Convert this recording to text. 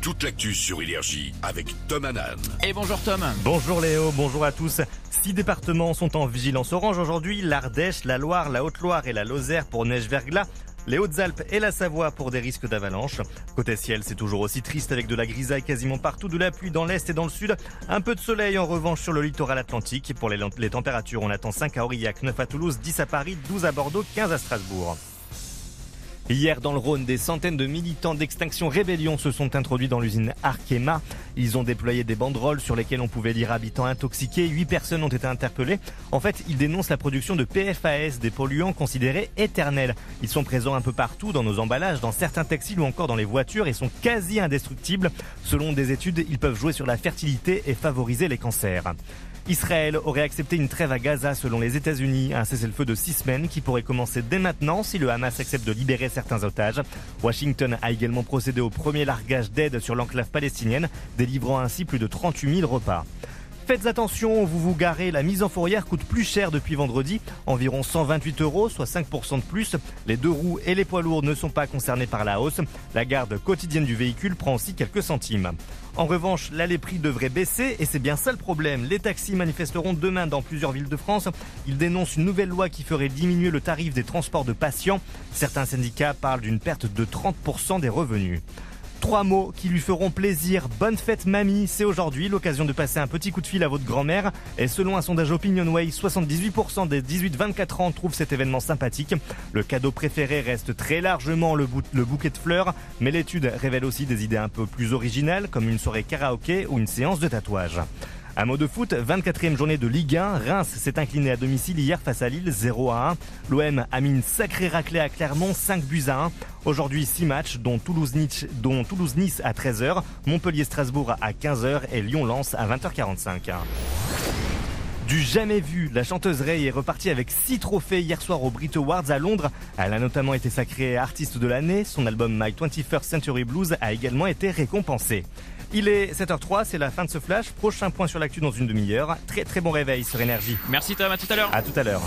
toute l'actu sur Énergie avec Tom Hanan. Et bonjour Tom. Bonjour Léo, bonjour à tous. Six départements sont en vigilance orange aujourd'hui, l'Ardèche, la Loire, la Haute-Loire et la Lozère pour neige verglas. Les Hautes-Alpes et la Savoie pour des risques d'avalanche. Côté ciel, c'est toujours aussi triste avec de la grisaille quasiment partout, de la pluie dans l'est et dans le sud. Un peu de soleil en revanche sur le littoral atlantique. Pour les, les températures, on attend 5 à Aurillac, 9 à Toulouse, 10 à Paris, 12 à Bordeaux, 15 à Strasbourg. Hier, dans le Rhône, des centaines de militants d'Extinction Rébellion se sont introduits dans l'usine Arkema. Ils ont déployé des banderoles sur lesquelles on pouvait lire habitants intoxiqués. Huit personnes ont été interpellées. En fait, ils dénoncent la production de PFAS, des polluants considérés éternels. Ils sont présents un peu partout dans nos emballages, dans certains textiles ou encore dans les voitures et sont quasi indestructibles. Selon des études, ils peuvent jouer sur la fertilité et favoriser les cancers. Israël aurait accepté une trêve à Gaza selon les États-Unis, un cessez-le-feu de six semaines qui pourrait commencer dès maintenant si le Hamas accepte de libérer certains otages. Washington a également procédé au premier largage d'aide sur l'enclave palestinienne, délivrant ainsi plus de 38 000 repas. Faites attention, vous vous garez, la mise en fourrière coûte plus cher depuis vendredi, environ 128 euros, soit 5% de plus. Les deux roues et les poids lourds ne sont pas concernés par la hausse. La garde quotidienne du véhicule prend aussi quelques centimes. En revanche, là les prix devraient baisser et c'est bien ça le problème. Les taxis manifesteront demain dans plusieurs villes de France. Ils dénoncent une nouvelle loi qui ferait diminuer le tarif des transports de patients. Certains syndicats parlent d'une perte de 30% des revenus. Trois mots qui lui feront plaisir. Bonne fête mamie, c'est aujourd'hui l'occasion de passer un petit coup de fil à votre grand-mère. Et selon un sondage OpinionWay, 78% des 18-24 ans trouvent cet événement sympathique. Le cadeau préféré reste très largement le, bouquet de fleurs, mais l'étude révèle aussi des idées un peu plus originales comme une soirée karaoké ou une séance de tatouage. Un mot de foot, 24e journée de Ligue 1. Reims s'est incliné à domicile hier face à Lille 0 à 1. L'OM a mis une sacrée raclée à Clermont 5 buts à 1. Aujourd'hui 6 matchs dont Toulouse-Nice Toulouse à 13h, Montpellier-Strasbourg à 15h et Lyon-Lens à 20h45. Du jamais vu, la chanteuse Ray est repartie avec 6 trophées hier soir aux Brit Awards à Londres. Elle a notamment été sacrée artiste de l'année. Son album My 21st Century Blues a également été récompensé. Il est 7h03, c'est la fin de ce flash. Prochain point sur l'actu dans une demi-heure. Très très bon réveil sur énergie. Merci Tom, à tout à l'heure. À tout à l'heure.